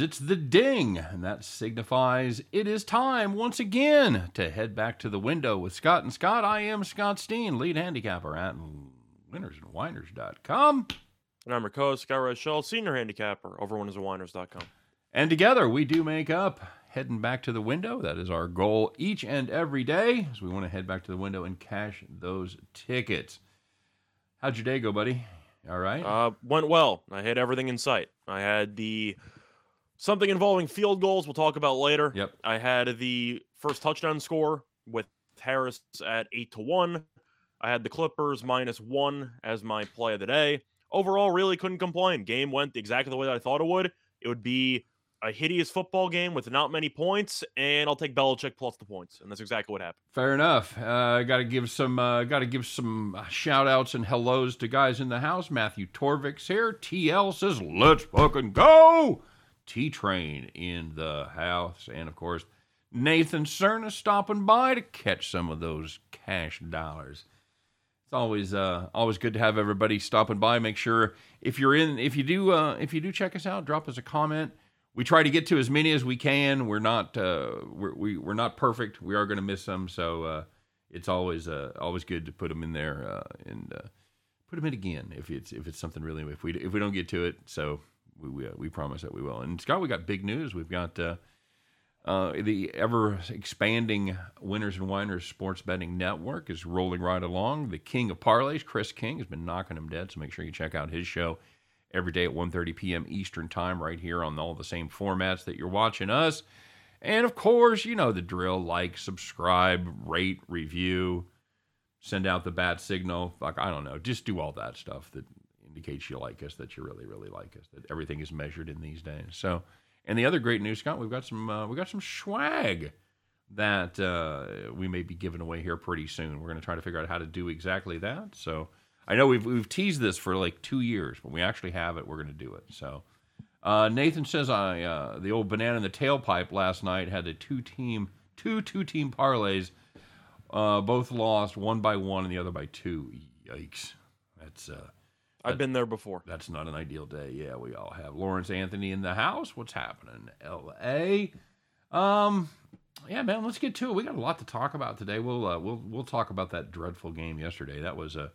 Is. It's the ding. And that signifies it is time once again to head back to the window with Scott and Scott. I am Scott Steen, lead handicapper at winnersandwiners.com. And I'm your co-host, Scott Rochelle, senior handicapper over winnersandwiners.com. And together we do make up heading back to the window. That is our goal each and every day as we want to head back to the window and cash those tickets. How'd your day go, buddy? All right. Uh, went well. I hit everything in sight. I had the something involving field goals. We'll talk about later. Yep. I had the first touchdown score with Harris at eight to one. I had the Clippers minus one as my play of the day. Overall, really couldn't complain. Game went exactly the way that I thought it would. It would be a hideous football game with not many points, and I'll take Belichick plus the points, and that's exactly what happened. Fair enough. Uh, got to give some uh, got to give some shout outs and hellos to guys in the house. Matthew Torvik's here. TL says, "Let's fucking go." T Train in the house, and of course, Nathan Cerna stopping by to catch some of those cash dollars. It's always uh, always good to have everybody stopping by. Make sure if you're in, if you do, uh, if you do check us out, drop us a comment we try to get to as many as we can. We're not uh, we're, we, we're not perfect. We are going to miss some, so uh, it's always uh, always good to put them in there uh, and uh, put them in again if it's if it's something really if we if we don't get to it. So we we, uh, we promise that we will. And Scott, we got big news. We've got the ever expanding Winners and Winers Sports Betting Network is rolling right along. The king of parlays, Chris King, has been knocking them dead. So make sure you check out his show every day at 1.30 p.m. Eastern Time right here on all the same formats that you're watching us. And of course, you know the drill like, subscribe, rate, review, send out the bat signal. Like, I don't know, just do all that stuff that indicates you like us, that you really, really like us, that everything is measured in these days. So, and the other great news, Scott, we've got some, uh, we got some swag that uh, we may be giving away here pretty soon. We're going to try to figure out how to do exactly that. So, I know we've we've teased this for like two years, but we actually have it. We're going to do it. So uh, Nathan says I uh, the old banana in the tailpipe last night had the two team two two team parlays. Uh, both lost one by one and the other by two. Yikes! That's uh, I've been there before. That's not an ideal day. Yeah, we all have Lawrence Anthony in the house. What's happening? L.A. Um, yeah, man. Let's get to it. We got a lot to talk about today. We'll uh, we'll we'll talk about that dreadful game yesterday. That was a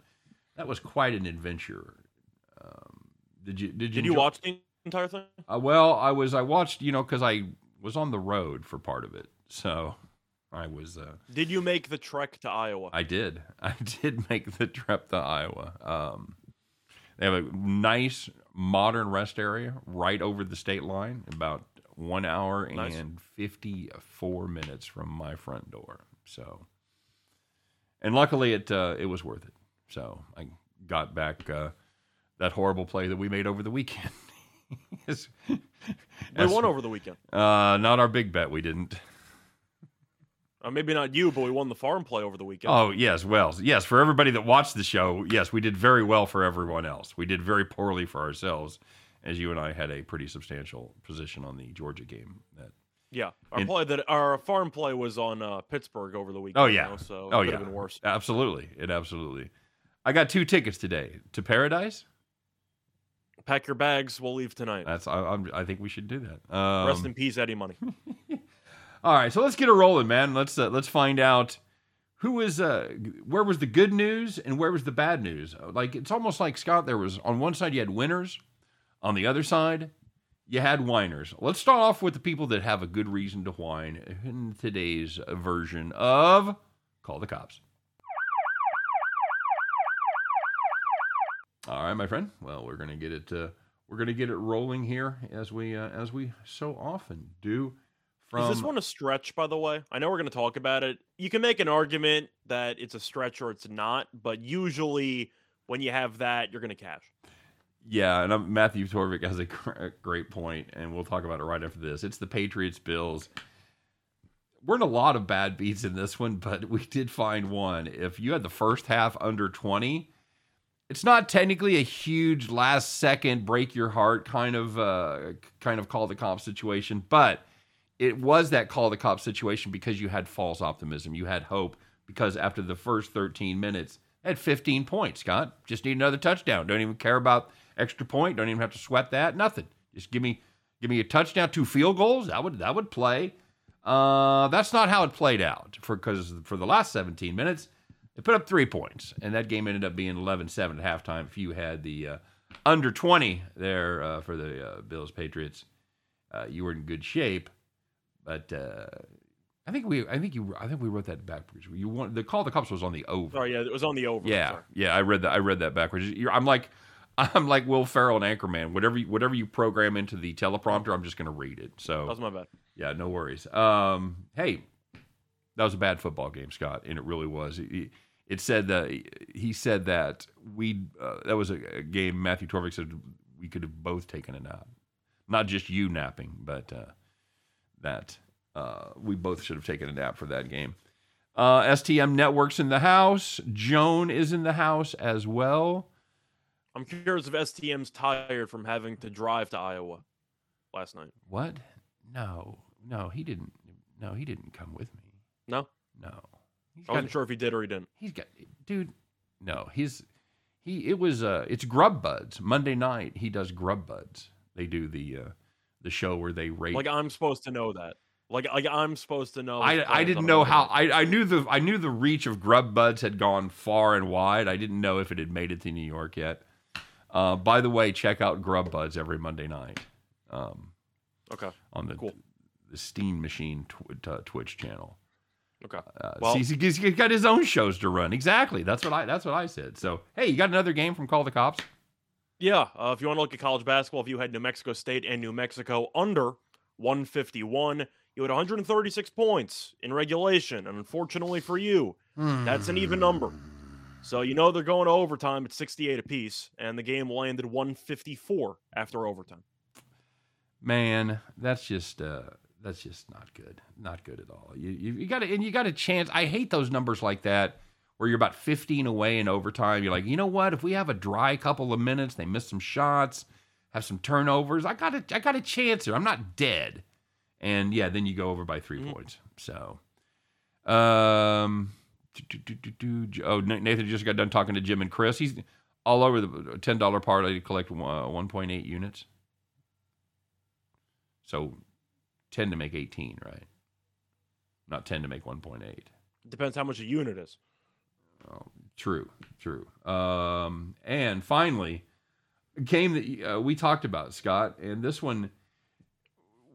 that was quite an adventure. Um, did you did you did you watch the entire thing? Uh, well, I was I watched you know because I was on the road for part of it, so I was. Uh, did you make the trek to Iowa? I did. I did make the trip to Iowa. Um, they have a nice modern rest area right over the state line, about one hour nice. and fifty four minutes from my front door. So, and luckily it uh, it was worth it. So I got back uh, that horrible play that we made over the weekend. as, we won over the weekend. Uh, not our big bet. We didn't. Uh, maybe not you, but we won the farm play over the weekend. Oh yes, well yes. For everybody that watched the show, yes, we did very well for everyone else. We did very poorly for ourselves, as you and I had a pretty substantial position on the Georgia game that yeah, our and, play that our farm play was on uh, Pittsburgh over the weekend. Oh yeah, you know, so oh yeah, been worse. Absolutely, it absolutely. I got two tickets today to Paradise. Pack your bags. We'll leave tonight. That's I, I'm, i think we should do that. Um, Rest in peace, Eddie Money. all right, so let's get it rolling, man. Let's uh, let's find out who was uh, where was the good news and where was the bad news. Like it's almost like Scott. There was on one side you had winners, on the other side you had whiners. Let's start off with the people that have a good reason to whine in today's version of Call the Cops. All right, my friend. Well, we're gonna get it. Uh, we're gonna get it rolling here as we uh, as we so often do. From... Is this one a stretch? By the way, I know we're gonna talk about it. You can make an argument that it's a stretch or it's not, but usually when you have that, you're gonna cash. Yeah, and I'm, Matthew Torvik has a great point, and we'll talk about it right after this. It's the Patriots Bills. We're in a lot of bad beats in this one, but we did find one. If you had the first half under 20, it's not technically a huge last second break your heart kind of uh, kind of call the comp situation, but it was that call the cop situation because you had false optimism, you had hope because after the first 13 minutes, at 15 points. Scott just need another touchdown. Don't even care about extra point. Don't even have to sweat that. Nothing. Just give me Give me a touchdown, two field goals. That would that would play. Uh, that's not how it played out for because for the last 17 minutes, they put up three points, and that game ended up being 11-7 at halftime. If you had the uh, under 20 there uh, for the uh, Bills Patriots, uh, you were in good shape. But uh, I think we, I think you, I think we wrote that backwards. You want the call the cops was on the over. Sorry, yeah, it was on the over. Yeah, yeah, I read that. I read that backwards. You're, I'm like, I'm like Will Ferrell and Anchorman. Whatever, you, whatever you program into the teleprompter, I'm just going to read it. That So was my bad. yeah, no worries. Um, hey, that was a bad football game, Scott, and it really was. It, it said that he said that we uh, that was a, a game. Matthew Torvik said we could have both taken a nap, not just you napping, but uh, that uh, we both should have taken a nap for that game. Uh, STM Networks in the house. Joan is in the house as well. I'm curious if STM's tired from having to drive to Iowa last night. What? No, no, he didn't. No, he didn't come with me. No, No, he's I wasn't sure if he did or he didn't. He's got, dude. No, he's he. It was uh, it's Grub Buds Monday night. He does Grub Buds. They do the uh, the show where they rate. Like I'm supposed to know that. Like like I'm supposed to know. I I didn't know how. I, I knew the I knew the reach of Grub Buds had gone far and wide. I didn't know if it had made it to New York yet. Uh, by the way, check out Grub Buds every Monday night um, Okay. on the Cool. the Steam Machine tw- uh, Twitch channel. Okay. Uh, Well- he's, he's got his own shows to run. Exactly. That's what I. That's what I said. So, hey, you got another game from Call the Cops? Yeah, uh, if you want to look at college basketball, if you had New Mexico State and New Mexico under 151, you had 136 points in regulation. And unfortunately for you, that's an even number. So you know they're going to overtime at 68 apiece, and the game landed 154 after overtime. Man, that's just uh, that's just not good. Not good at all. You you, you got and you got a chance. I hate those numbers like that where you're about 15 away in overtime. You're like, you know what? If we have a dry couple of minutes, they miss some shots, have some turnovers. I got a I got a chance here. I'm not dead. And yeah, then you go over by 3 Mhm. points. So, um, do, do, do, oh Nathan just got done talking to Jim and Chris. He's all over the ten dollar part. I collect uh, 1.8 units. So 10 to make 18, right? Not 10 to make 1.8. Depends how much a unit is. Oh, true, true. Um, and finally, a game that uh, we talked about, Scott, and this one,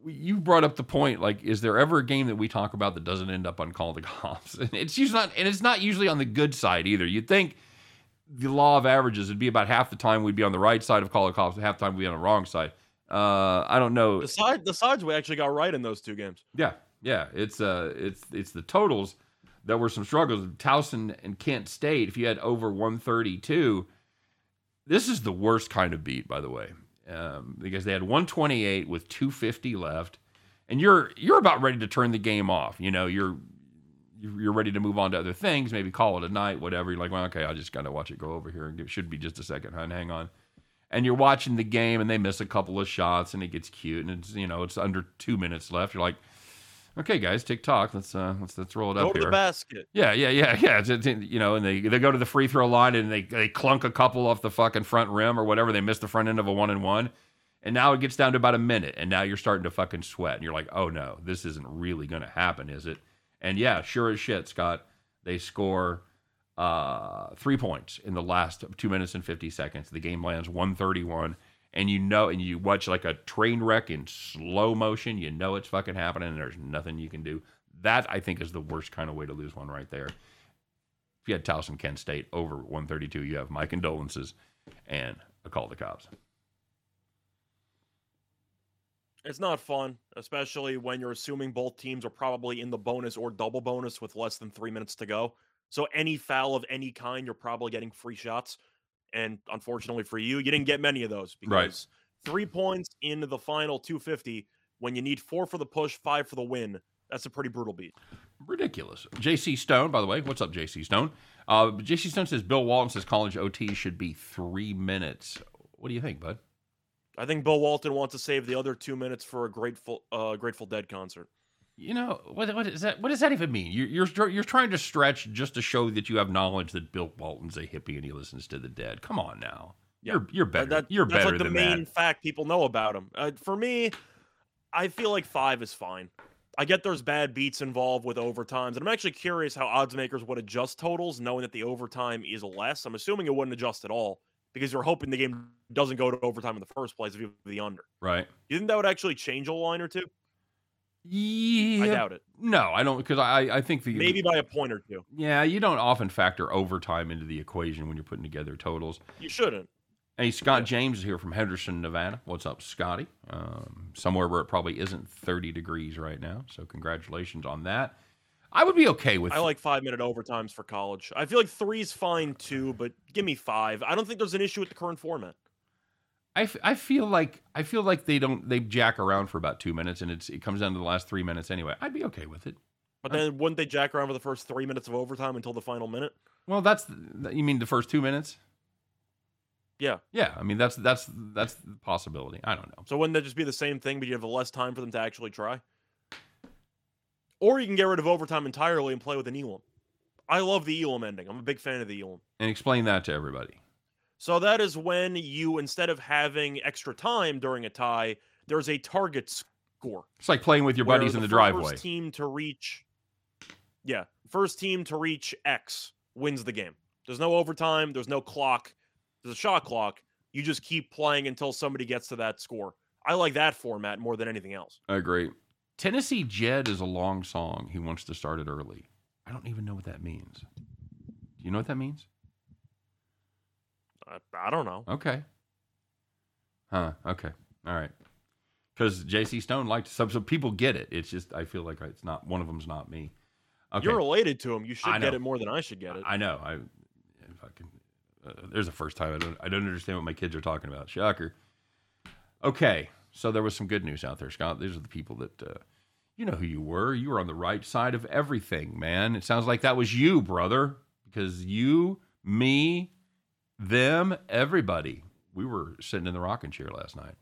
you brought up the point. Like, is there ever a game that we talk about that doesn't end up on Call the Cops? And it's usually not, and it's not usually on the good side either. You'd think the law of averages would be about half the time we'd be on the right side of Call the Cops, and half the time we'd be on the wrong side. Uh, I don't know. The side, the sides we actually got right in those two games. Yeah, yeah. It's uh, it's it's the totals that were some struggles. Towson and Kent State. If you had over one thirty two, this is the worst kind of beat, by the way, um, because they had one twenty eight with two fifty left, and you're you're about ready to turn the game off. You know, you're you're ready to move on to other things, maybe call it a night, whatever. You're like, well, okay, I just gotta watch it go over here. It should be just a second, hon. Hang on and you're watching the game and they miss a couple of shots and it gets cute and it's you know it's under two minutes left you're like okay guys tick tock let's uh let's let's roll it Go up to here the basket. yeah yeah yeah yeah you know and they they go to the free throw line and they they clunk a couple off the fucking front rim or whatever they miss the front end of a one and one and now it gets down to about a minute and now you're starting to fucking sweat and you're like oh no this isn't really going to happen is it and yeah sure as shit scott they score uh, three points in the last two minutes and 50 seconds. The game lands 131. And you know, and you watch like a train wreck in slow motion. You know it's fucking happening, and there's nothing you can do. That I think is the worst kind of way to lose one right there. If you had Towson Kent State over 132, you have my condolences and a call the cops. It's not fun, especially when you're assuming both teams are probably in the bonus or double bonus with less than three minutes to go. So any foul of any kind, you're probably getting free shots. And unfortunately for you, you didn't get many of those because Right. three points in the final 250 when you need four for the push, five for the win. That's a pretty brutal beat. Ridiculous. JC Stone, by the way, what's up, JC Stone? Uh, JC Stone says Bill Walton says college OT should be three minutes. What do you think, bud? I think Bill Walton wants to save the other two minutes for a Grateful uh, Grateful Dead concert. You know what? What is that? What does that even mean? You're you're you're trying to stretch just to show that you have knowledge that Bill Walton's a hippie and he listens to the dead. Come on now, Yeah. you're you're better. that- you're that's better like the than main that. fact people know about him. Uh, for me, I feel like five is fine. I get there's bad beats involved with overtimes, and I'm actually curious how odds makers would adjust totals, knowing that the overtime is less. I'm assuming it wouldn't adjust at all because you're hoping the game doesn't go to overtime in the first place if you the under. Right. You think that would actually change a line or two? Yeah. I doubt it. No, I don't because I I think the Maybe by a point or two. yeah you don't often factor overtime into the equation when you're putting together totals. You shouldn't. Hey, Scott Yeah. James is here from Henderson, Nevada. What's up, Scotty? Um, somewhere where it probably isn't 30 degrees right now. So congratulations on that. I would be okay with I like five minute overtimes for college. I feel like three's fine too, but give me five. I don't think there's an issue with the current format. I, f- I feel like I feel like they don't they jack around for about two minutes and it's it comes down to the last three minutes anyway. I'd be okay with it. But then wouldn't they jack around for the first three minutes of overtime until the final minute? Well, that's the- you mean the first two minutes? Yeah. Yeah, I mean that's that's that's the possibility. I don't know. So wouldn't that just be the same thing, but you have less time for them to actually try? Or you can get rid of overtime entirely and play with an Elam. I love the Elam ending. I'm a big fan of the Elam. And explain that to everybody. So that is when you, instead of having extra time during a tie, there's a target score. It's like playing with your buddies in the first driveway. team to reach, yeah, first team to reach X wins the game. There's no overtime. There's no clock. There's a shot clock. You just keep playing until somebody gets to that score. I like that format more than anything else. I agree. Tennessee Jed is a long song. He wants to start it early. I don't even know what that means. Do you know what that means? I, I don't know. Okay. Huh. Okay. All right. Because J.C. Stone liked some, so people get it. It's just I feel like it's not one of them's not me. Okay. You're related to him. You should get it more than I should get it. I know. I if I can. Uh, there's the first time I don't I don't understand what my kids are talking about. Shocker. Okay, so there was some good news out there, Scott. These are the people that uh, you know who you were. You were on the right side of everything, man. It sounds like that was you, brother, because you, me, them, everybody. We were sitting in the rocking chair last night.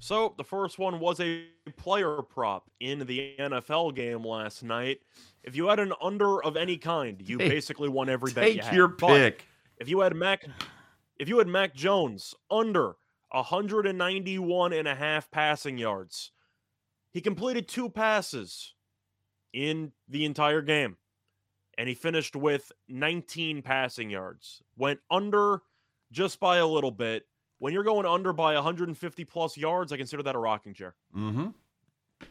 So the first one was a player prop in the NFL game last night. If you had an under of any kind, you basically won every bet you Take had. your But pick. If you had Mac, if you had Mac Jones under 191 and a half passing yards, he completed two passes in the entire game, and he finished with 19 passing yards. Went under just by a little bit. When you're going under by 150 plus yards, I consider that a rocking chair. Mm-hmm. I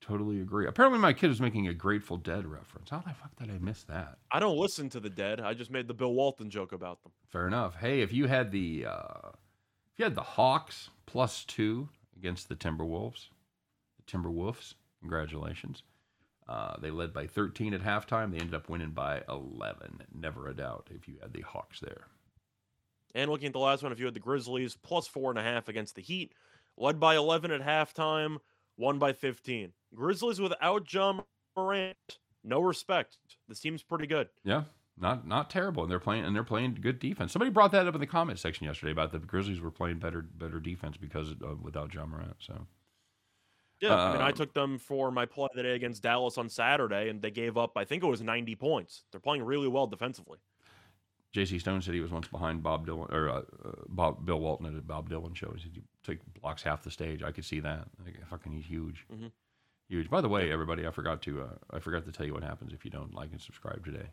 totally agree. Apparently, my kid is making a Grateful Dead reference. How the fuck did I miss that? I don't listen to the dead. I just made the Bill Walton joke about them. Fair enough. Hey, if you had the uh, if you had the Hawks plus two against the Timberwolves, the Timberwolves, congratulations. Uh, they led by 13 at halftime. They ended up winning by 11. Never a doubt if you had the Hawks there. And looking at the last one, if you had the Grizzlies plus four and a half against the Heat, led by 11 at halftime, won by 15. Grizzlies without Ja Morant, no respect. This team's pretty good. Yeah, not not terrible, and they're playing and they're playing good defense. Somebody brought that up in the comment section yesterday about the Grizzlies were playing better better defense because of without Ja Morant. So Yeah, I mean, I Um, took them for my play of the day against Dallas on Saturday, and they gave up, I think it was 90 points. They're playing really well defensively. J.C. Stone said he was once behind Bob Dylan or uh, uh, Bob Bill Walton at a Bob Dylan show. He said he took blocks half the stage. I could see that. Like, fucking, he's huge, Mhm. huge. By the way, everybody, I forgot to uh, I forgot to tell you what happens if you don't like and subscribe today.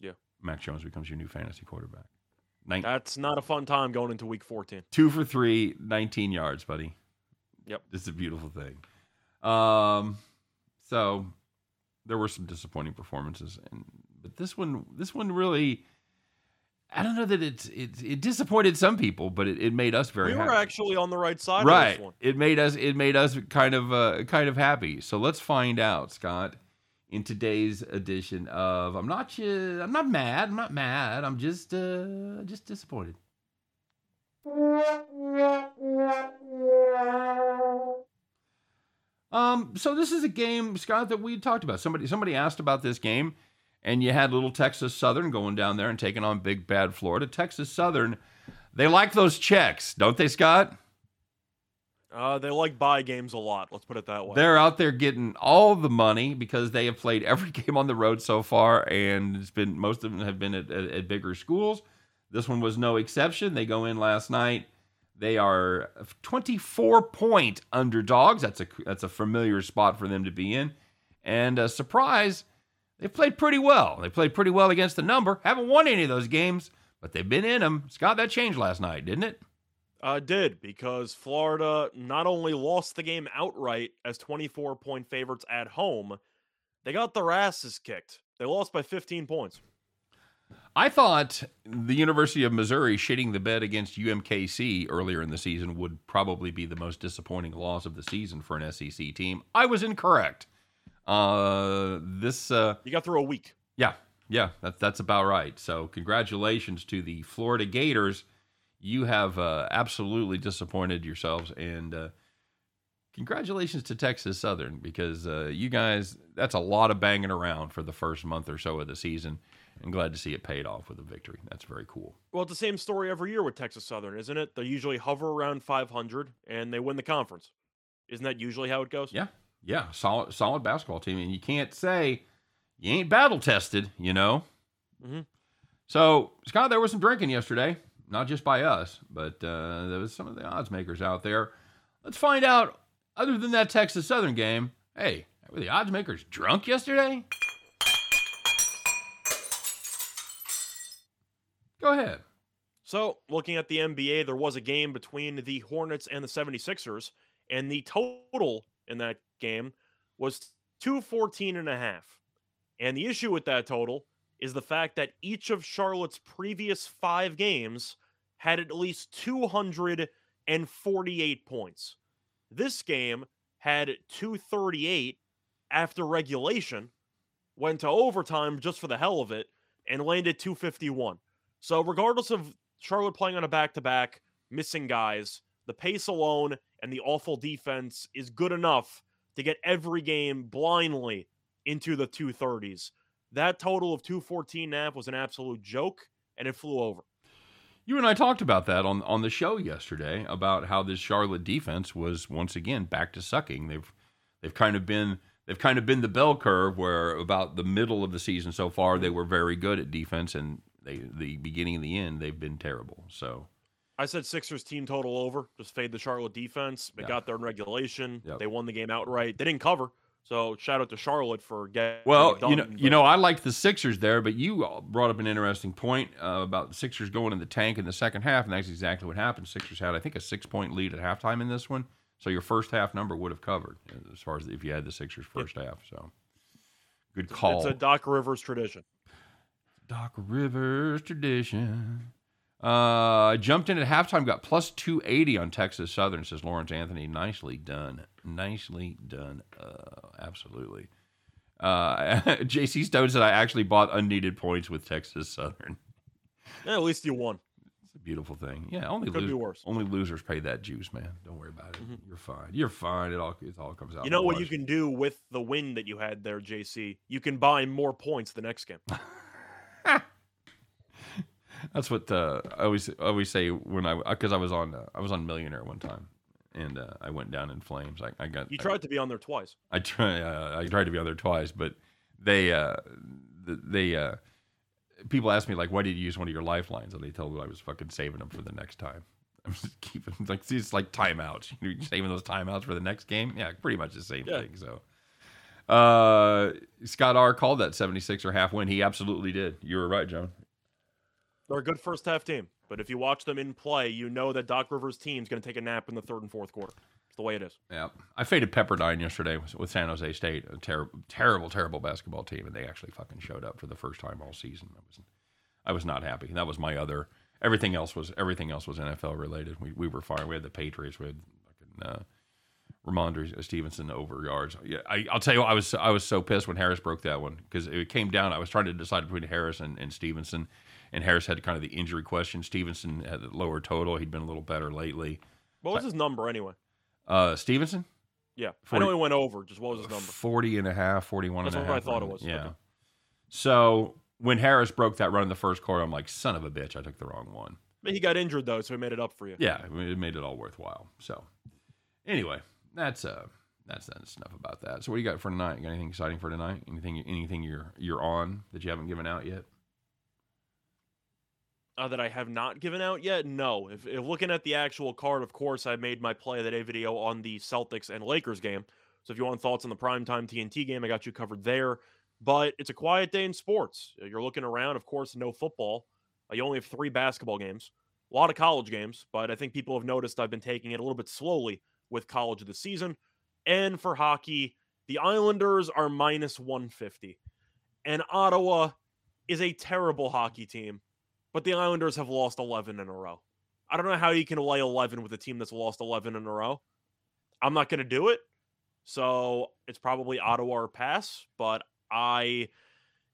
Yeah. Mac Jones becomes your new fantasy quarterback. Nine, That's not a fun time going into week 14. two for three, 19 yards, buddy. Yep. It's a beautiful thing. Um, so there were some disappointing performances, and but this one, this one really, I don't know that it's it it disappointed some people, but it, it made us very we were happy. actually on the right side of right. this one. It made us it made us kind of uh, kind of happy. So let's find out, Scott. In today's edition of I'm not ju- I'm not mad I'm not mad I'm just uh just disappointed. Um, so this is a game, Scott, that we talked about. Somebody somebody asked about this game, and you had little Texas Southern going down there and taking on big bad Florida. Texas Southern, they like those checks, don't they, Scott? Uh, they like buy games a lot. Let's put it that way. They're out there getting all the money because they have played every game on the road so far, and it's been most of them have been at, at, at bigger schools. This one was no exception. They go in last night. They are 24 point underdogs. That's a that's a familiar spot for them to be in. And a surprise, they played pretty well. They played pretty well against the number. Haven't won any of those games, but they've been in them. Scott, that changed last night, didn't it? Uh, did because Florida not only lost the game outright as 24 point favorites at home, they got their asses kicked. They lost by 15 points. I thought the University of Missouri shitting the bed against UMKC earlier in the season would probably be the most disappointing loss of the season for an SEC team. I was incorrect. Uh, this uh, you got through a week. Yeah, yeah, that's that's about right. So congratulations to the Florida Gators. You have uh, absolutely disappointed yourselves, and uh, congratulations to Texas Southern because uh, you guys that's a lot of banging around for the first month or so of the season. I'm glad to see it paid off with a victory. That's very cool. Well, it's the same story every year with Texas Southern, isn't it? They usually hover around 500 and they win the conference. Isn't that usually how it goes? Yeah, yeah, solid, solid basketball team, and you can't say you ain't battle tested, you know. Mm-hmm. So, Scott, there was some drinking yesterday, not just by us, but uh, there was some of the odds makers out there. Let's find out. Other than that Texas Southern game, hey, were the odds makers drunk yesterday? Go ahead. So, looking at the NBA, there was a game between the Hornets and the 76ers, and the total in that game was 214 and a half. And the issue with that total is the fact that each of Charlotte's previous 5 games had at least 248 points. This game had 238 after regulation, went to overtime just for the hell of it, and landed 251. So, regardless of Charlotte playing on a back to back, missing guys, the pace alone and the awful defense is good enough to get every game blindly into the 230s. That total of 214 and a half was an absolute joke, and it flew over. You and I talked about that on on the show yesterday about how this Charlotte defense was once again back to sucking. They've they've kind of been they've kind of been the bell curve where about the middle of the season so far they mm-hmm. were very good at defense and they the beginning and the end they've been terrible. So I said Sixers team total over. Just fade the Charlotte defense. They yeah. got there in regulation. Yep. They won the game outright. They didn't cover. So shout out to Charlotte for getting. Well, you know, you know, I liked the Sixers there, but you brought up an interesting point uh, about the Sixers going in the tank in the second half, and that's exactly what happened. Sixers had, I think, a six-point lead at halftime in this one, so your first half number would have covered as far as if you had the Sixers first half. So good call. It's a Doc Rivers tradition. Doc Rivers tradition. Uh, jumped in at halftime, got plus 280 on Texas Southern, says Lawrence Anthony. Nicely done. Nicely done. Uh, absolutely. Uh, JC Stone said, I actually bought unneeded points with Texas Southern. Yeah, at least you won. It's a beautiful thing. Yeah, only Could be worse. Only losers pay that juice, man. Don't worry about it. Mm-hmm. You're fine. You're fine. It all it all comes out. You know what you can do with the win that you had there, JC? You can buy more points the next game. That's what uh, I always I always say when I because I was on uh, I was on Millionaire one time, and uh, I went down in flames. I, I got you tried I, to be on there twice. I try uh, I tried to be on there twice, but they uh, they uh, people ask me like, why did you use one of your lifelines? And they told me I was fucking saving them for the next time. I'm just keeping like see it's like timeouts. You're saving those timeouts for the next game. Yeah, pretty much the same yeah. thing. So. Uh, Scott R called that 76 or half win. He absolutely did. You were right, John. They're a good first half team, but if you watch them in play, you know that Doc Rivers' team's going to take a nap in the third and fourth quarter. It's the way it is. Yeah, I faded Pepperdine yesterday with, with San Jose State, a terrible, terrible, terrible basketball team, and they actually fucking showed up for the first time all season. I was, I was not happy. That was my other. Everything else was everything else was NFL related. We we were fine. We had the Patriots. We had fucking. Uh, Rhamondre Stevenson over yards. Yeah, I, will tell you, what, I was I was so pissed when Harris broke that one because it came down. I was trying to decide between Harris and, and Stevenson, and Harris had kind of the injury question. Stevenson had a lower total. He'd been a little better lately. What was his number anyway? Uh, Stevenson? Yeah. 40, I know he went over. Just what was his number? 40 and a half, 41 That's and a half. I thought it was. Yeah. Okay. So when Harris broke that run in the first quarter, I'm like, son of a bitch, I took the wrong one. But he got injured though, so he made it up for you. Yeah, it made it all worthwhile. So anyway, that's uh that's that's enough about that. So what do you got for tonight? Got anything exciting for tonight? Anything anything you're you're on that you haven't given out yet? uh, that I have not given out yet? No. If, if looking at the actual card, of course, I made my play of the day video on the Celtics and Lakers game. So if you want thoughts on the primetime TNT game, I got you covered there. But it's a quiet day in sports. You're looking around, of course, no football. Uh, you only have three basketball games, a lot of college games, but I think people have noticed I've been taking it a little bit slowly with college of the season. And for hockey, the Islanders are minus 150. And Ottawa is a terrible hockey team, but the Islanders have lost 11 in a row. I don't know how you can lay 11 with a team that's lost 11 in a row. I'm not going to do it. So it's probably Ottawa or pass, but I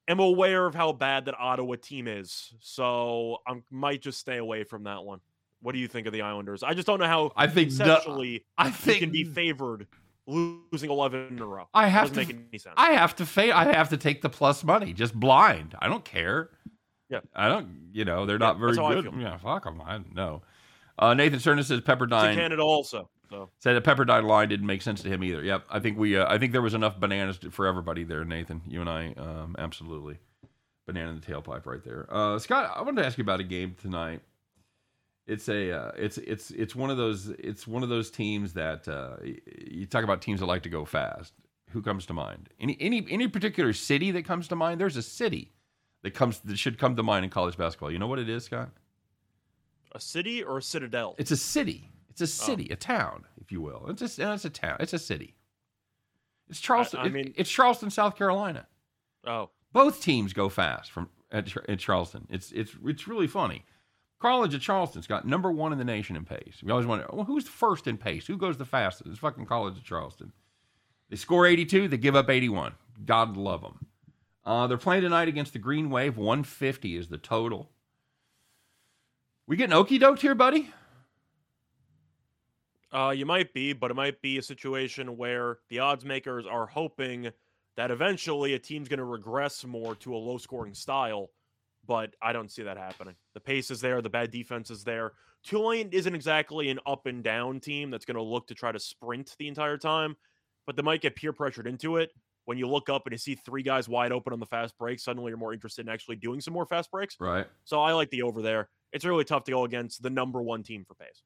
am aware of how bad that Ottawa team is. So I might just stay away from that one. What do you think of the Islanders? I just don't know how I think conceptually I think can be favored losing 11 in a row. I have to make any sense. I have to fa- I have to take the plus money, just blind. I don't care. Yeah. I don't. You know, they're not very how I good. Yeah, fuck them. I know. Uh, Nathan Cernan says Pepperdine. to Canada also. So said the Pepperdine line didn't make sense to him either. Yep, I think we. Uh, I think there was enough bananas for everybody there, Nathan. You and I, um, absolutely. Banana in the tailpipe right there. Uh, Scott, I wanted to ask you about a game tonight. It's a. Uh, it's it's it's one of those. It's one of those teams that uh, you talk about teams that like to go fast. Who comes to mind? Any any any particular city that comes to mind? There's a city that comes that should come to mind in college basketball. You know what it is, Scott? a city or a citadel? It's a city. It's a city, a town, if you will. It's a, it's a town. It's a city. It's Charleston. I it- mean- it's Charleston, South Carolina. oh, Both teams go fast from at, at Charleston. It's it's it's really funny. College of Charleston's got number one in the nation in pace. We always wonder, well, who's first in pace? Who goes the fastest? It's fucking College of Charleston. They score 82. They give up 81. God love them. Uh, they're playing tonight against the Green Wave. 150 is the total. We getting okey doked here, buddy? Uh, you might be, but it might be a situation where the odds makers are hoping that eventually a team's going to regress more to a low scoring style, but I don't see that happening. The pace is there, the bad defense is there. Tulane isn't exactly an up and down team that's going to look to try to sprint the entire time, but they might get peer pressured into it. When you look up and you see three guys wide open on the fast break, suddenly you're more interested in actually doing some more fast breaks. Right. So I like the over there. It's really tough to go against the number one team for pace.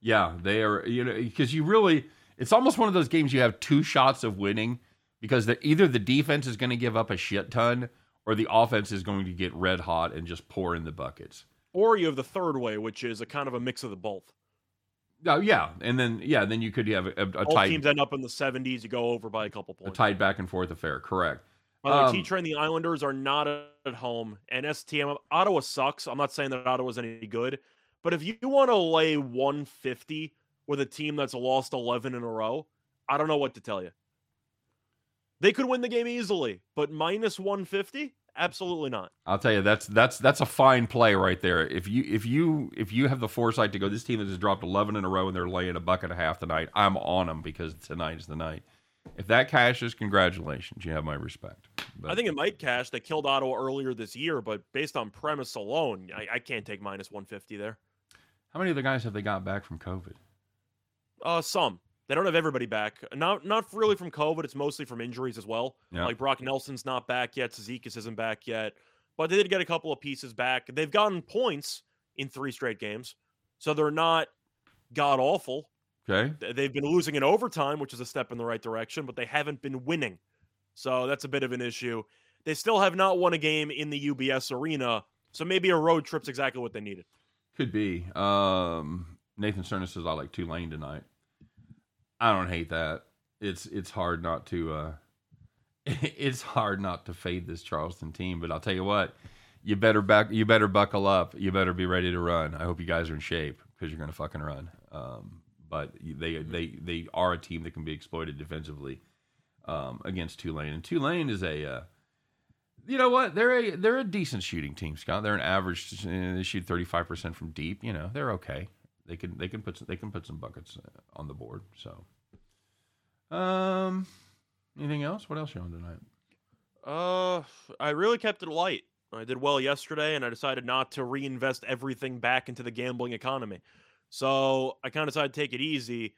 Yeah, they are. You know, because you really, it's almost one of those games you have two shots of winning because the, either the defense is going to give up a shit ton or the offense is going to get red hot and just pour in the buckets. Or you have the third way, which is a kind of a mix of the both. Oh yeah, and then yeah, then you could have a, a, a All tight, teams end up in the 70s. You go over by a couple points. a tight back and forth affair. Correct. By the way, um, T-Train, the Islanders are not at home, and STM Ottawa sucks. I'm not saying that Ottawa's any good, but if you want to lay 150 with a team that's lost 11 in a row, I don't know what to tell you. They could win the game easily, but minus 150, absolutely not. I'll tell you that's that's that's a fine play right there. If you if you if you have the foresight to go, this team that has dropped eleven in a row and they're laying a buck and a half tonight, I'm on them because tonight is the night. If that cashes, congratulations, you have my respect. But I think it might cash. They killed Ottawa earlier this year, but based on premise alone, I, I can't take minus 150 there. how many of the guys have they got back from COVID? Uh, some. They don't have everybody back. Not not really from COVID. It's mostly from injuries as well. Yeah. Like Brock Nelson's not back yet. Zekas isn't back yet. But they did get a couple of pieces back. They've gotten points in three straight games, so they're not god awful. Okay, They've been losing in overtime, which is a step in the right direction, but they haven't been winning. So that's a bit of an issue. They still have not won a game in the UBS arena, so maybe a road trip's exactly what they needed. could be. Um, Nathan Cerna says I like Tulane tonight. I don't hate that. It's it's hard not to. Uh, it's hard not to fade this Charleston team, but I'll tell you what. You better back. You better buckle up. You better be ready to run. I hope you guys are in shape because you're going to fucking run. Um, but they they they are a team that can be exploited defensively um, against Tulane, and Tulane is a. Uh, you know what? They're a they're a decent shooting team, Scott. They're an average. uh, They shoot thirty five percent from deep. You know, they're okay. They can they can put some, they can put some buckets uh, on the board. So, um, anything else? What else you on tonight? Uh, I really kept it light. I did well yesterday, and I decided not to reinvest everything back into the gambling economy. So I kind of decided to take it easy.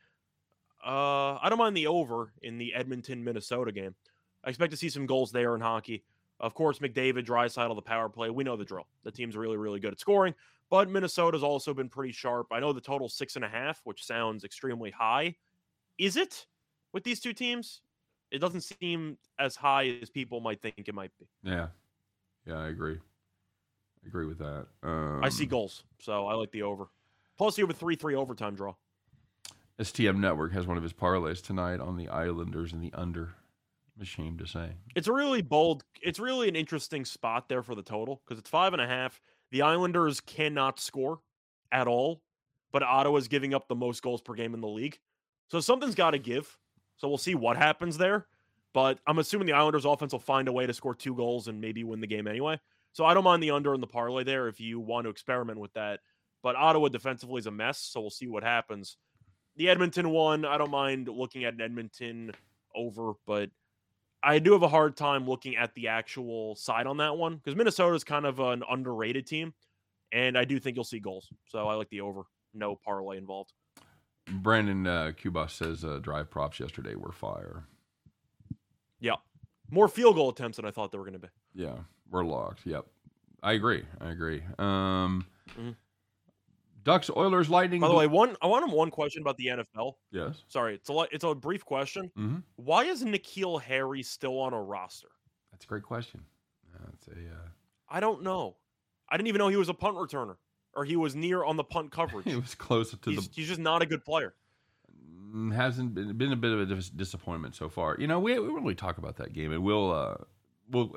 Uh, I don't mind the over in the Edmonton Minnesota game. I expect to see some goals there in hockey. Of course, McDavid, Draisaitl, the power play. We know the drill. The team's really, really good at scoring. But Minnesota's also been pretty sharp. I know the total six and a half, which sounds extremely high. Is it with these two teams? It doesn't seem as high as people might think it might be. Yeah, yeah, I agree. I agree with that. Um, I see goals, so I like the over. Plus, you have a three-three overtime draw. STM Network has one of his parlays tonight on the Islanders and the under. I'm ashamed to say. It's a really bold. It's really an interesting spot there for the total because it's five and a half. The Islanders cannot score at all, but Ottawa's giving up the most goals per game in the league. So something's got to give. So we'll see what happens there. But I'm assuming the Islanders offense will find a way to score two goals and maybe win the game anyway. So I don't mind the under in the parlay there if you want to experiment with that. But Ottawa defensively is a mess, so we'll see what happens. The Edmonton one, I don't mind looking at an Edmonton over, but I do have a hard time looking at the actual side on that one because Minnesota is kind of an underrated team, and I do think you'll see goals. So I like the over. No parlay involved. Brandon uh, Kubas says uh, drive props yesterday were fire. Yeah, more field goal attempts than I thought they were going to be. Yeah, we're locked. Yep, I agree. I agree. Um, Mhm. Ducks, Oilers, Lightning. By the way, one I want him one question about the NFL. yes. Sorry, it's a it's a brief question. hmm Why is N'Keal Harry still on a roster? That's a great question. That's a uh, I don't know. I didn't even know he was a punt returner or he was near on the punt coverage. it was close to he's, the he's just not a good player. Mm, hasn't been, been a bit of a dis- disappointment so far. You know, we we really talk about that game, and we'll uh, we'll.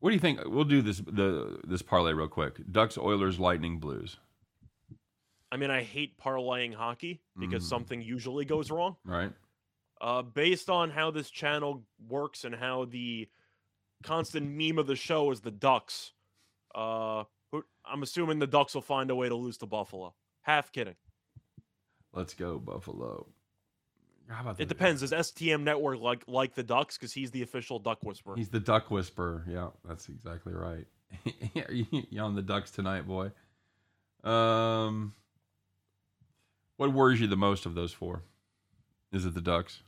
What do you think? We'll do this the this parlay real quick. Ducks, Oilers, Lightning, Blues. I mean, I hate parlaying hockey because Mm. something usually goes wrong. Right? Uh, based on how this channel works and how the constant meme of the show is the Ducks, uh, I'm assuming the Ducks will find a way to lose to Buffalo. Half kidding. Let's go Buffalo. How about It depends. Is STM Network like like the Ducks because he's the official Duck Whisperer? He's the Duck Whisperer. Yeah, that's exactly right. you on the Ducks tonight, boy. Um, what worries you the most of those four? Is it the Ducks?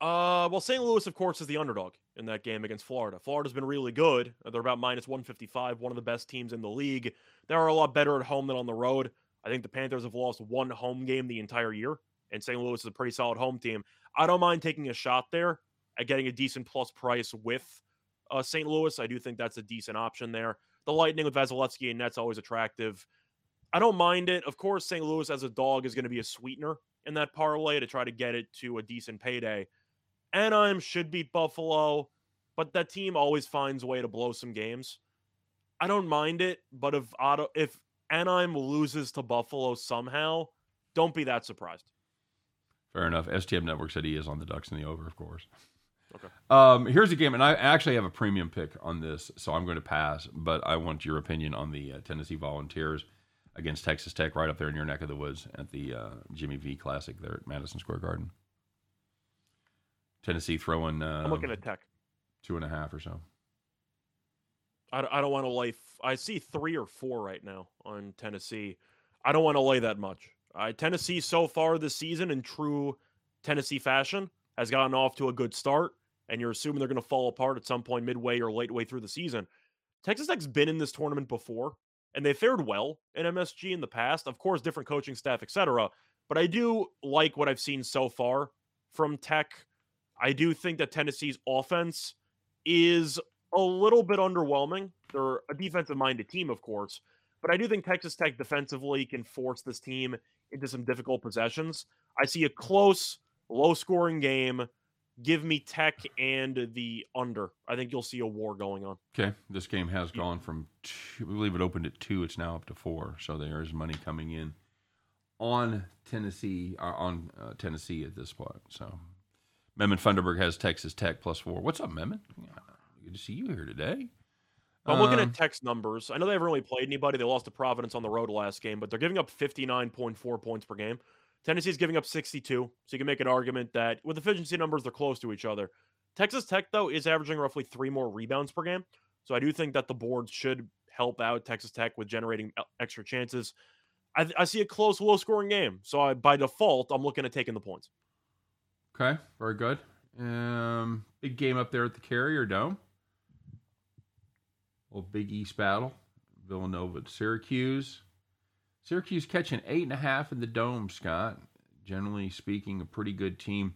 Uh, well, St. Louis, of course, is the underdog in that game against Florida. Florida's been really good. They're about minus 155, one of the best teams in the league. They are a lot better at home than on the road. I think the Panthers have lost one home game the entire year, and St. Louis is a pretty solid home team. I don't mind taking a shot there at getting a decent plus price with uh, St. Louis. I do think that's a decent option there. The Lightning with Vasilevskiy and Nets always attractive. I don't mind it. Of course, St. Louis as a dog is going to be a sweetener in that parlay to try to get it to a decent payday. Anaheim should beat Buffalo, but that team always finds a way to blow some games. I don't mind it, but if Otto, if Anaheim loses to Buffalo somehow, don't be that surprised. Fair enough. STM Network said he is on the Ducks in the over, of course. Okay. Um, here's a game, and I actually have a premium pick on this, so I'm going to pass. But I want your opinion on the uh, Tennessee Volunteers against Texas Tech, right up there in your neck of the woods at the uh, Jimmy V Classic there at Madison Square Garden. Tennessee throwing uh, I'm looking at Tech. two and a half or so. I, I don't want to lay. I see three or four right now on Tennessee. I don't want to lay that much. Uh, Tennessee so far this season, in true Tennessee fashion, has gotten off to a good start, and you're assuming they're going to fall apart at some point midway or late way through the season. Texas Tech's been in this tournament before, and they fared well in MSG in the past. Of course, different coaching staff, etc. But I do like what I've seen so far from Tech. I do think that Tennessee's offense is a little bit underwhelming. They're a defensive minded team, of course, but I do think Texas Tech defensively can force this team into some difficult possessions. I see a close, low scoring game. Give me Tech and the under. I think you'll see a war going on. Okay, this game has gone from two, I believe it opened at two. It's now up to four. So there is money coming in on Tennessee uh, on uh, Tennessee at this point. So Memon Funderburg has Texas Tech plus four. What's up, Memon? Yeah, good to see you here today. I'm looking Um, at Tech's numbers. I know they haven't really played anybody. They lost to Providence on the road last game, but they're giving up 59.4 points per game. Tennessee's giving up 62. So you can make an argument that with efficiency numbers, they're close to each other. Texas Tech, though, is averaging roughly three more rebounds per game. So I do think that the board should help out Texas Tech with generating e- extra chances. I, I see a close, low scoring game. So I, by default, I'm looking at taking the points. Okay, very good. Um, big game up there at the Carrier Dome. Little Big East battle. Villanova at Syracuse. Syracuse catching eight and a half in the dome, Scott. Generally speaking, a pretty good team.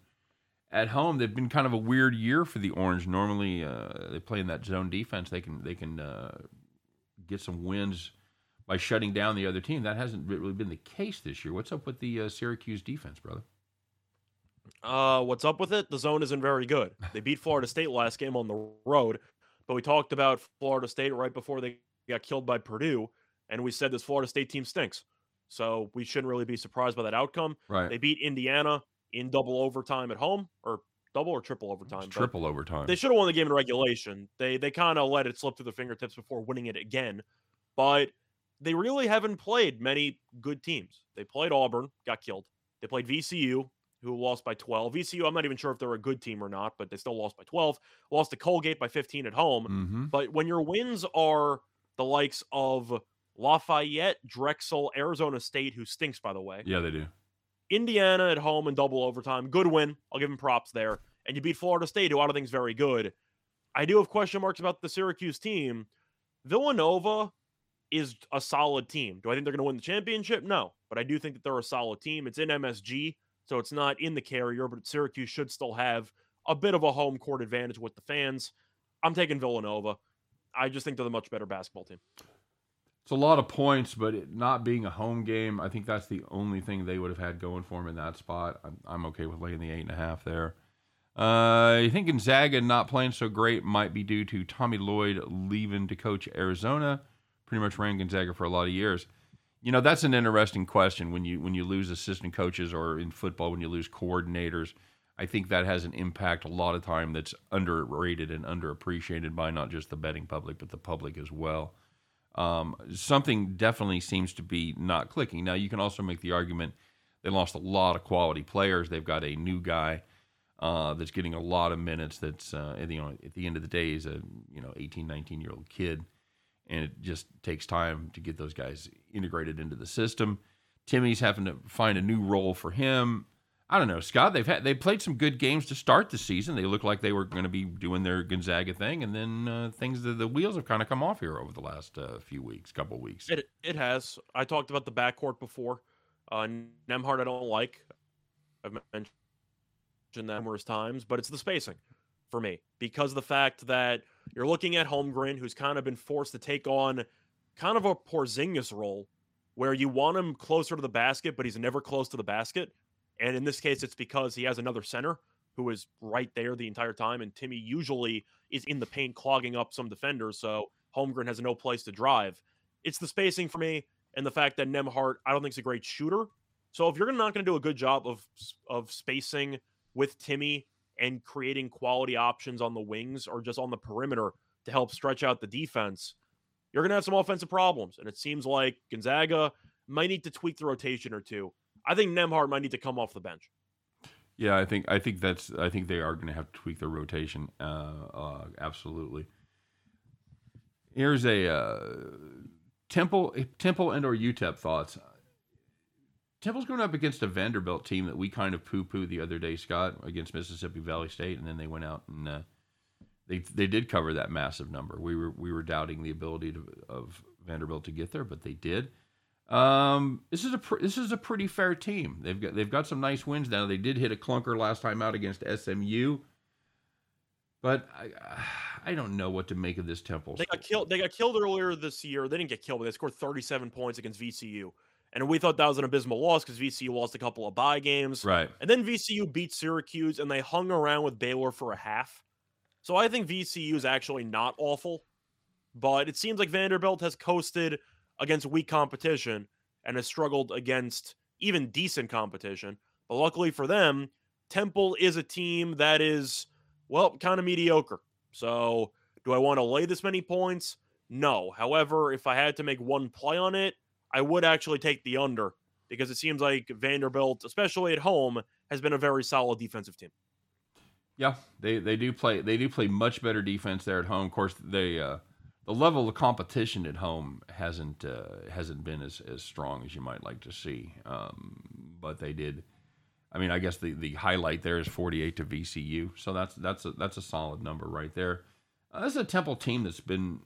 At home, they've been kind of a weird year for the Orange. Normally, uh, they play in that zone defense. They can they can uh, get some wins by shutting down the other team. That hasn't really been the case this year. What's up with the uh, Syracuse defense, brother? Uh, what's up with it? The zone isn't very good. They beat Florida State last game on the road, but we talked about Florida State right before they got killed by Purdue, and we said this Florida State team stinks. So we shouldn't really be surprised by that outcome. Right. They beat Indiana in double overtime at home, or double or triple overtime. triple overtime. They should have won the game in regulation. They they kind of let it slip through the fingertips before winning it again. But they really haven't played many good teams. They played Auburn, got killed. They played VCU, who lost by 12. VCU, I'm not even sure if they're a good team or not, but they still lost by 12. Lost to Colgate by 15 at home. mm-hmm. But when your wins are the likes of Lafayette, Drexel, Arizona State, who stinks, by the way, Yeah, they do. Indiana at home in double overtime, good win. I'll give them props there. And you beat Florida State, who I don't think is very good. I do have question marks about the Syracuse team. Villanova is a solid team. Do I think they're going to win the championship? No, but I do think that they're a solid team. It's in MSG, so it's not in the carrier, but Syracuse should still have a bit of a home court advantage with the fans. I'm taking Villanova. I just think they're the much better basketball team. It's a lot of points, but it not being a home game, I think that's the only thing they would have had going for them in that spot. I'm, I'm okay with laying the eight and a half there. Uh, I think Gonzaga not playing so great might be due to Tommy Lloyd leaving to coach Arizona. Pretty much ran Gonzaga for a lot of years. You know, that's an interesting question when you when you lose assistant coaches or in football when you lose coordinators. I think that has an impact a lot of time that's underrated and underappreciated by not just the betting public but the public as well. Um, something definitely seems to be not clicking. Now you can also make the argument they lost a lot of quality players. They've got a new guy uh, that's getting a lot of minutes. That's uh, you know at the end of the day is a you know 18, 19 year old kid, and it just takes time to get those guys integrated into the system. Timmy's having to find a new role for him. I don't know, Scott. They've had they played some good games to start the season. They looked like they were going to be doing their Gonzaga thing, and then uh, things the, the wheels have kind of come off here over the last uh, few weeks, couple weeks. It it has. I talked about the backcourt before. Uh, Nembhard, I don't like. I've mentioned that numerous times, but it's the spacing for me because of the fact that you're looking at Holmgren, who's kind of been forced to take on kind of a Porzingis role, where you want him closer to the basket, but he's never close to the basket. And in this case, it's because he has another center who is right there the entire time, and Timmy usually is in the paint clogging up some defenders. So Holmgren has no place to drive. It's the spacing for me, and the fact that Nembhard I don't think is a great shooter. So if you're not going to do a good job of of spacing with Timmy and creating quality options on the wings or just on the perimeter to help stretch out the defense, you're going to have some offensive problems. And it seems like Gonzaga might need to tweak the rotation or two. I think Nembhard might need to come off the bench. Yeah, I think I think that's I think they are going to have to tweak their rotation. Uh, uh, absolutely. Here's a uh, Temple Temple and or UTEP thoughts. Temple's going up against a Vanderbilt team that we kind of poo poo the other day, Scott, against Mississippi Valley State, and then they went out and uh, they they did cover that massive number. We were we were doubting the ability to, of Vanderbilt to get there, but they did. Um, this is a pr- this is a pretty fair team. They've got they've got some nice wins now. They did hit a clunker last time out against SMU, but I I don't know what to make of this Temple. They got killed. They got killed earlier this year. They didn't get killed, but they scored 37 points against VCU, and we thought that was an abysmal loss because VCU lost a couple of bye games. Right. And then VCU beat Syracuse, and they hung around with Baylor for a half. So I think VCU is actually not awful, but it seems like Vanderbilt has coasted against weak competition and has struggled against even decent competition. But luckily for them, Temple is a team that is, well, kind of mediocre. So do I want to lay this many points? No. However, if I had to make one play on it, I would actually take the under because it seems like Vanderbilt, especially at home, has been a very solid defensive team. Yeah, they they do play they do play much better defense there at home. Of course, they uh, the level of competition at home hasn't uh, hasn't been as, as strong as you might like to see. Um, but they did I mean, I guess the, the highlight there is 48 to VCU, so that's that's a, that's a solid number right there. Uh, this is a Temple team that's been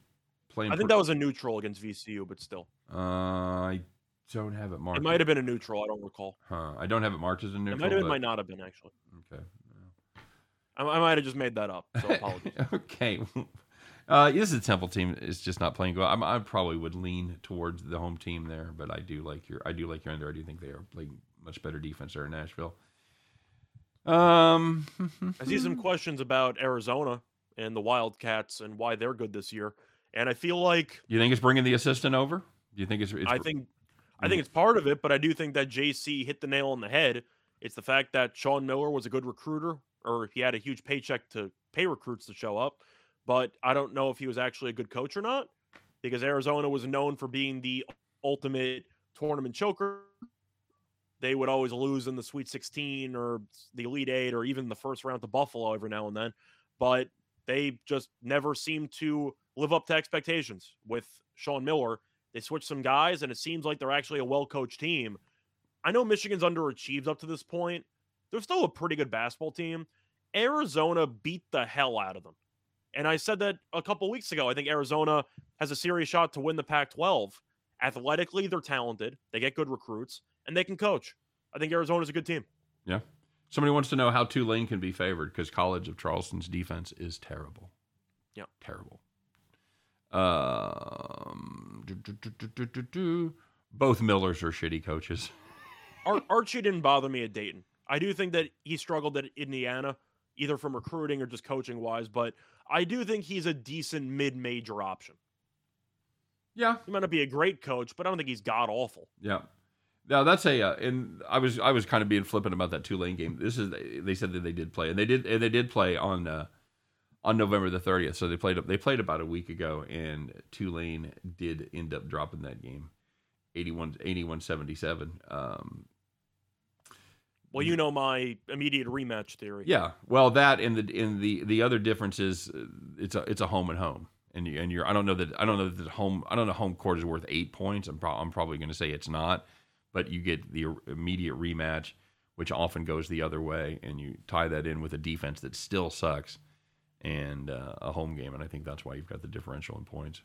playing. I think that was a neutral against VCU, but still, uh, I don't have it marked. it might have been a neutral. I don't recall. Huh. I don't have it marked as a It neutral. might have been, but- might not have been actually. Okay. I, I might have just made that up. So apologies. okay. Uh, this is a Temple team. It's just not playing well. I'm, I probably would lean towards the home team there, but I do like your I do like your under. I do think they are playing much better defense there in Nashville. Um, I see some questions about Arizona and the Wildcats and why they're good this year, and I feel like you think it's bringing the assistant over? Do you think it's? it's I think I mm. think it's part of it, but I do think that JC hit the nail on the head. It's the fact that Sean Miller was a good recruiter, or he had a huge paycheck to pay recruits to show up. But I don't know if he was actually a good coach or not, because Arizona was known for being the ultimate tournament choker. They would always lose in the Sweet 16 or the Elite Eight or even the first round to Buffalo every now and then. But they just never seemed to live up to expectations with Sean Miller. They switched some guys, and it seems like they're actually a well coached team. I know Michigan's underachieved up to this point. They're still a pretty good basketball team. Arizona beat the hell out of them. And I said that a couple weeks ago. I think Arizona has a serious shot to win the Pac 12. Athletically, they're talented, they get good recruits, and they can coach. I think Arizona's a good team. Yeah. Somebody wants to know how Tulane can be favored because College of Charleston's defense is terrible. Yeah. Terrible. Um, do, do, do, do, do, do, do. Both Millers are shitty coaches. Ar- Archie didn't bother me at Dayton. I do think that he struggled at Indiana, either from recruiting or just coaching wise, but I do think he's a decent mid major option. Yeah. He might not be a great coach, but I don't think he's god awful. Yeah. Now that's a uh, and I was I was kind of being flippant about that Tulane game. This is they said that they did play and they did and they did play on uh, on November the 30th. So they played they played about a week ago and Tulane did end up dropping that game 81 81 77. Um Well, you know my immediate rematch theory. yeah. Well, that and the in the the other difference is uh, it's a it's a home and home. And you, and you're I don't know that I don't know that the home I don't know home court is worth 8 points. I'm pro- I'm probably going to say it's not. But you get the immediate rematch which often goes the other way and you tie that in with a defense that still sucks and uh, a home game and I think that's why you've got the differential in points.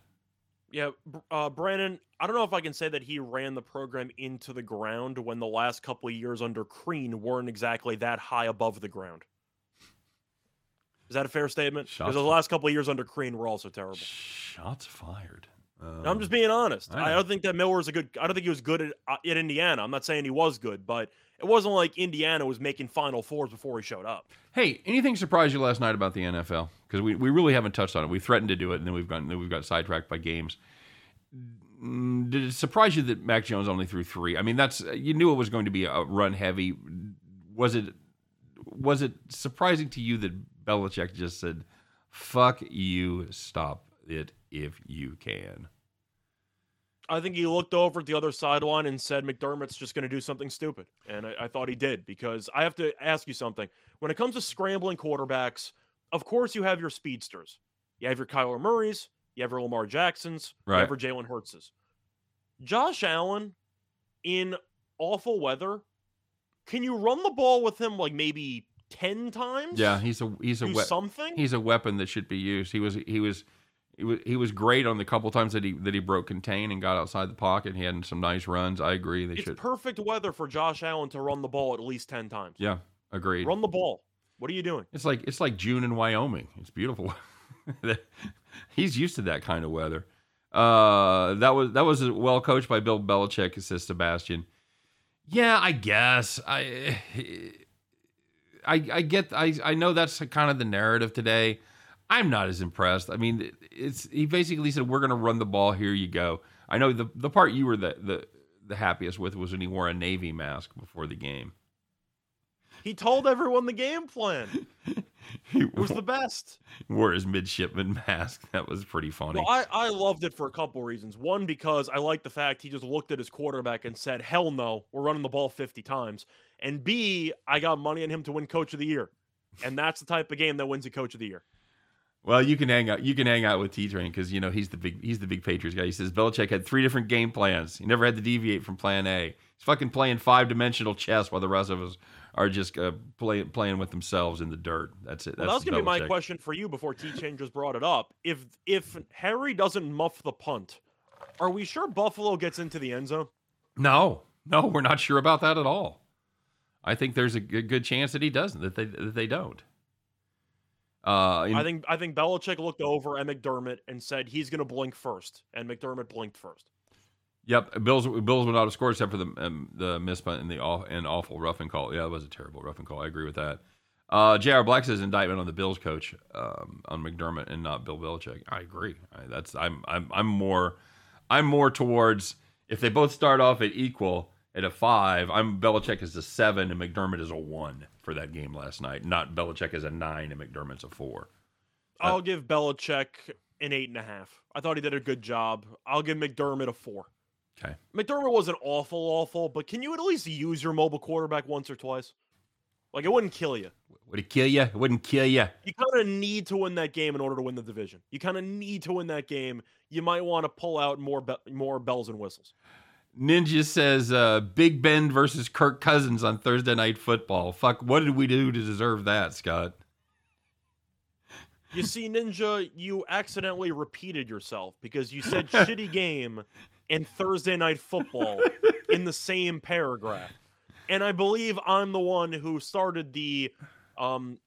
Yeah, uh, Brandon, I don't know if I can say that he ran the program into the ground when the last couple of years under Crean weren't exactly that high above the ground. Is that a fair statement? Shots Because the last couple of years under Crean were also terrible. Shots fired. Um, I'm just being honest. I I, don't think that Miller was a good. I don't think he was good at, uh, at Indiana. I'm not saying he was good, but it wasn't like Indiana was making Final Fours before he showed up. Hey, anything surprise you last night about the NFL? Because we, we really haven't touched on it. We threatened to do it, and then we've gotten then we've got sidetracked by games. Mm, Did it surprise you that Mac Jones only threw three? I mean, that's you knew it was going to be a run heavy. Was it was it surprising to you that Belichick just said, "Fuck you, stop it if you can"? I think he looked over at the other sideline and said McDermott's just going to do something stupid. And I, I thought he did because I have to ask you something. When it comes to scrambling quarterbacks, of course you have your speedsters. You have your Kyler Murrays, you have your Lamar Jacksons, Right. you have your Jalen Hurtses. Josh Allen in awful weather, can you run the ball with him like maybe 10 times? Yeah, he's a he's a we- something? he's a weapon that should be used. He was he was he was he was great on the couple times that he that he broke contain and got outside the pocket. He had some nice runs. I agree. They it's should. perfect weather for Josh Allen to run the ball at least 10 times. yeah, agreed. Run the ball. What are you doing? It's like it's like June in Wyoming. It's beautiful. He's used to that kind of weather. Uh, that was that was well coached by Bill Belichick, says Sebastian. Yeah, I guess I. I, I get I, I know that's kind of the narrative today. I'm not as impressed. I mean, it's he basically said we're going to run the ball. Here you go. I know the the part you were the the the happiest with was when he wore a navy mask before the game. He told everyone the game plan. He It was the best. wore his midshipman mask. That was pretty funny. Well, I, I loved it for a couple reasons. One, because I like the fact he just looked at his quarterback and said, Hell no, we're running the ball 50 times. And B, I got money on him to win coach of the year. And that's the type of game that wins a coach of the year. Well, you can hang out. You can hang out with T Train because you know he's the big he's the big Patriots guy. He says Belichick had three different game plans. He never had to deviate from Plan A. He's fucking playing five dimensional chess while the rest of us are just uh, play, playing with themselves in the dirt. That's it. That's well, that was gonna be my question for you before T Train just brought it up. If if Harry doesn't muff the punt, are we sure Buffalo gets into the end zone? No, no, we're not sure about that at all. I think there's a good good chance that he doesn't. That they that they don't. Uh, in- I think I think Belichick looked over at McDermott and said he's gonna blink first, and McDermott blinked first. Yep, Bills Bills would not have scored except for the um, the miss punt and the and awful roughing call. Yeah, it was a terrible roughing call. I agree with that. Uh, J.R. Black says indictment on the Bills coach um, on McDermott and not Bill Belichick. I agree. I, that's I'm I'm I'm more I'm more towards if they both start off at equal at a five. I'm Belichick is a seven and McDermott is a one for that game last night. Not Belichick is a nine and McDermott's a four. Uh, I'll give Belichick an eight and a half. I thought he did a good job. I'll give McDermott a four. Okay. McDermott wasn't awful, awful, but can you at least use your mobile quarterback once or twice? Like it wouldn't kill you. Would it kill you? It wouldn't kill you. You kind of need to win that game in order to win the division. You kind of need to win that game. You might want to pull out more be- more bells and whistles. Ninja says uh, Big Ben versus Kirk Cousins on Thursday Night Football. Fuck, what did we do to deserve that, Scott? You see, Ninja, you accidentally repeated yourself because you said shitty game and Thursday night football in the same paragraph. And I believe I'm the one who started the um,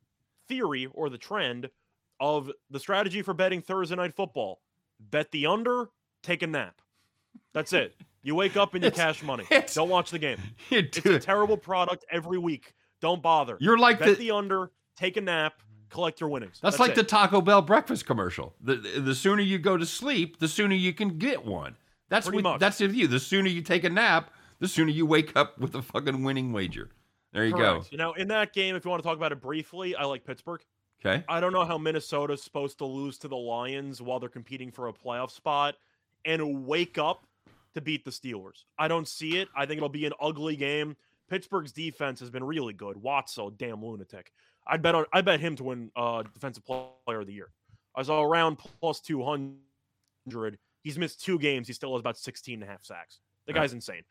theory or the trend of the strategy for betting Thursday night football. Bet the under, take a nap. That's it. You wake up and you cash money. Don't watch the game. It's a terrible product every week. Don't bother. You're like Bet the, the under, take a nap, collect your winnings. that's, like it. the Taco Bell breakfast commercial. The, the sooner you go to sleep, the sooner you can get one. That's Pretty what, much. that's with you. The sooner you take a nap, the sooner you wake up with a fucking winning wager. There you Correct. Now, in that game, if you want to talk about it briefly, I like Pittsburgh. Okay. I don't know how Minnesota's supposed to lose to the Lions while they're competing for a playoff spot and wake up to beat the Steelers. I don't see it. I think it'll be an ugly game. Pittsburgh's defense has been really good. Watt's a damn lunatic. I'd bet on, I bet him to win uh, defensive player of the year. I saw around plus 200. He's missed two games. He still has about 16 and a half sacks. The Right. guy's insane.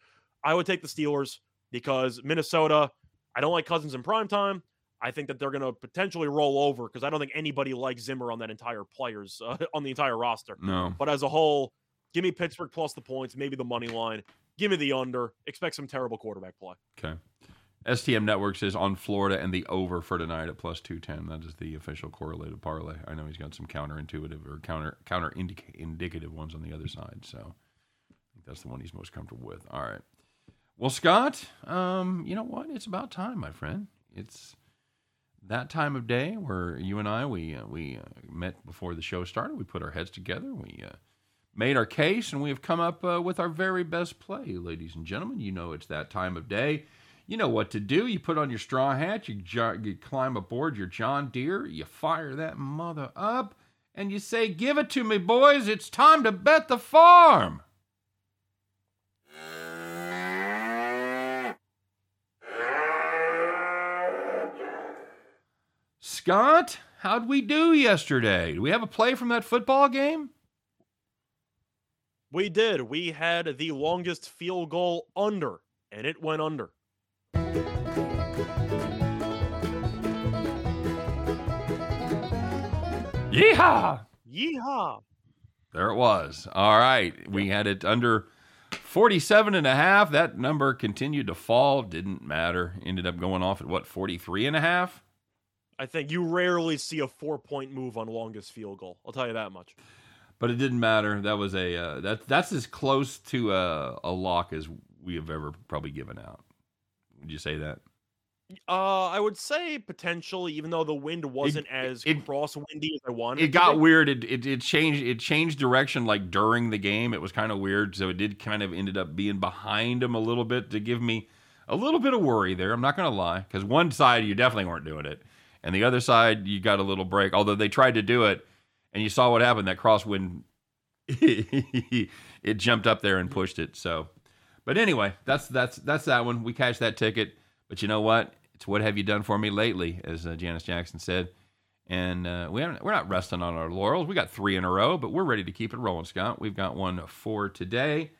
I would take the Steelers because Minnesota, I don't like Cousins in prime time. I think that they're going to potentially roll over because I don't think anybody likes Zimmer on that entire players uh, on the entire roster. No. But as a whole, give me Pittsburgh plus the points, maybe the money line. Give me the under. Expect some terrible quarterback play. Okay. STM Network says on Florida and the over for tonight at plus 210. That is the official correlated parlay. I know he's got some counterintuitive or counter counter indica- indicative ones on the other side. So I think that's the one he's most comfortable with. All right. Well, Scott, um, you know what? It's about time, my friend. It's that time of day where you and I we uh, we uh, met before the show started. We put our heads together. We uh, made our case, and we have come up uh, with our very best play, ladies and gentlemen. You know it's that time of day. You know what to do. You put on your straw hat, you, jo- you climb aboard your John Deere, you fire that mother up, and you say, Give it to me, boys. It's time to bet the farm. Scott, how'd we do yesterday? Do we have a play from that football game? We did. We had the longest field goal under, and it went under. Yeehaw! Yeehaw! There it was. All right. We had it under 47 and a half. That number continued to fall. Didn't matter. Ended up going off at what, 43 and a half? I think you rarely see a four point move on longest field goal. I'll tell you that much. But it didn't matter. That was a uh, that that's as close to a, a lock as we have ever probably given out. Would you say that? Uh, I would say potentially, even though the wind wasn't as it- crosswindy as I wanted. It got weird. It, it it changed it changed direction like during the game. It was kind of weird. So it did kind of ended up being behind him a little bit to give me a little bit of worry there. I'm not gonna lie, because one side you definitely weren't doing it, and the other side you got a little break. Although they tried to do it, and you saw what happened. That crosswind, it jumped up there and pushed it. So, but anyway, that's that's that's that one. We cashed that ticket. But you know what? It's what have you done for me lately, as uh, Janet Jackson said. And uh, we haven't, we're not resting on our laurels. We got three in a row, but we're ready to keep it rolling, Scott. We've got one for today.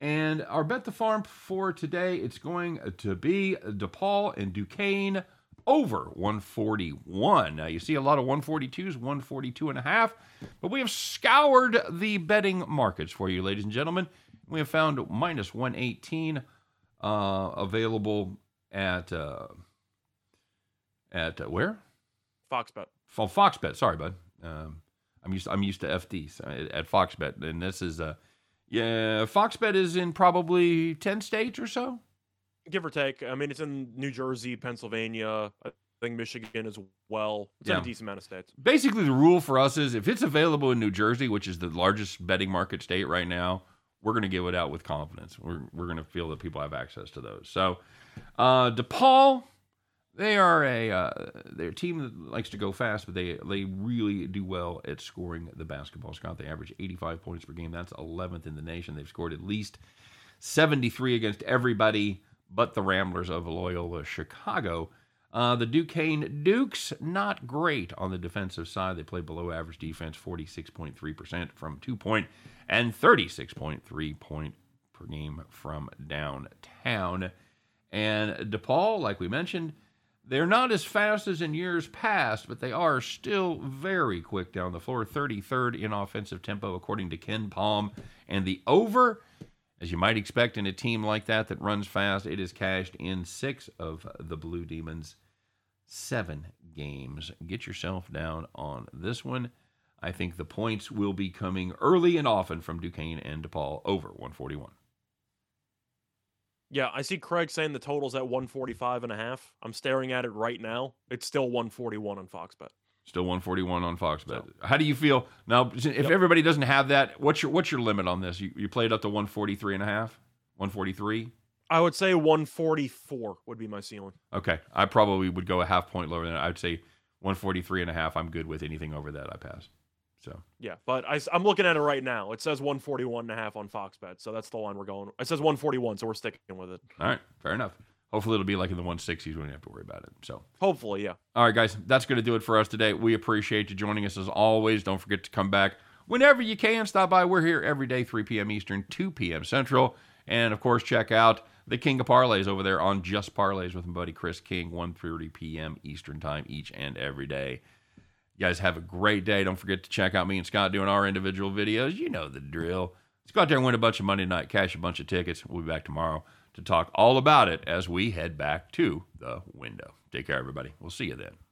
And our bet the farm for today, it's going to be DePaul and Duquesne over 141. Now you see a lot of 142s, 142 and a half, but we have scoured the betting markets for you, ladies and gentlemen. We have found minus 118 uh, available at uh, at uh, where? Foxbet. Well, Foxbet. Sorry, bud. Um, I'm used. To, I'm used to FDs at Foxbet, and this is uh, yeah. Foxbet is in probably ten states or so. Give or take. I mean, it's in New Jersey, Pennsylvania. I think Michigan as well. It's in a decent amount of states. Basically, the rule for us is if it's available in New Jersey, which is the largest betting market state right now, we're going to give it out with confidence. We're we're going to feel that people have access to those. So, uh, DePaul, they are a uh, they're a team that likes to go fast, but they they really do well at scoring the basketball. Scott, they average 85 points per game. That's 11th in the nation. They've scored at least 73 against everybody but the Ramblers of Loyola Chicago. Uh, the Duquesne Dukes, not great on the defensive side. They play below average defense, 46.3% from two point and 36.3 point per game from downtown. And DePaul, like we mentioned, they're not as fast as in years past, but they are still very quick down the floor. 33rd in offensive tempo, according to KenPom. And the over, as you might expect in a team like that that runs fast, it is cashed in six of the Blue Demons, seven games. Get yourself down on this one. I think the points will be coming early and often from Duquesne and DePaul over 141. Yeah, I see Craig saying the total's at 145 and a half. I'm staring at it right now. It's still 141 on Foxbet. Still 141 on Fox Bet. How do you feel now? If Yep. everybody doesn't have that, what's your what's your limit on this? You, you played up to 143 and a half, 143. I would say 144 would be my ceiling. Okay, I probably would go a half point lower than that. I'd say 143 and a half. I'm good with anything over that. I pass. So Yeah, but I, am looking at it right now. It says 141 and a half on Foxbet, so that's the line we're going. It says 141, so we're sticking with it. all right, fair enough. Hopefully it'll be like in the 160s. We don't have to worry about it. So. Hopefully, yeah. All right, guys, that's going to do it for us today. We appreciate you joining us as always. Don't forget to come back whenever you can. Stop by. We're here every day, 3 p.m. Eastern, 2 p.m. Central. And of course, check out the King of Parlays over there on Just Parlays with my buddy Chris King, 1.30 p.m. Eastern Time each and every day. You guys have a great day. Don't forget to check out me and Scott doing our individual videos. You know the drill. Let's go out there and win a bunch of money tonight, cash a bunch of tickets. We'll be back tomorrow to talk all about it as we head back to the window. Take care, everybody. We'll see you then.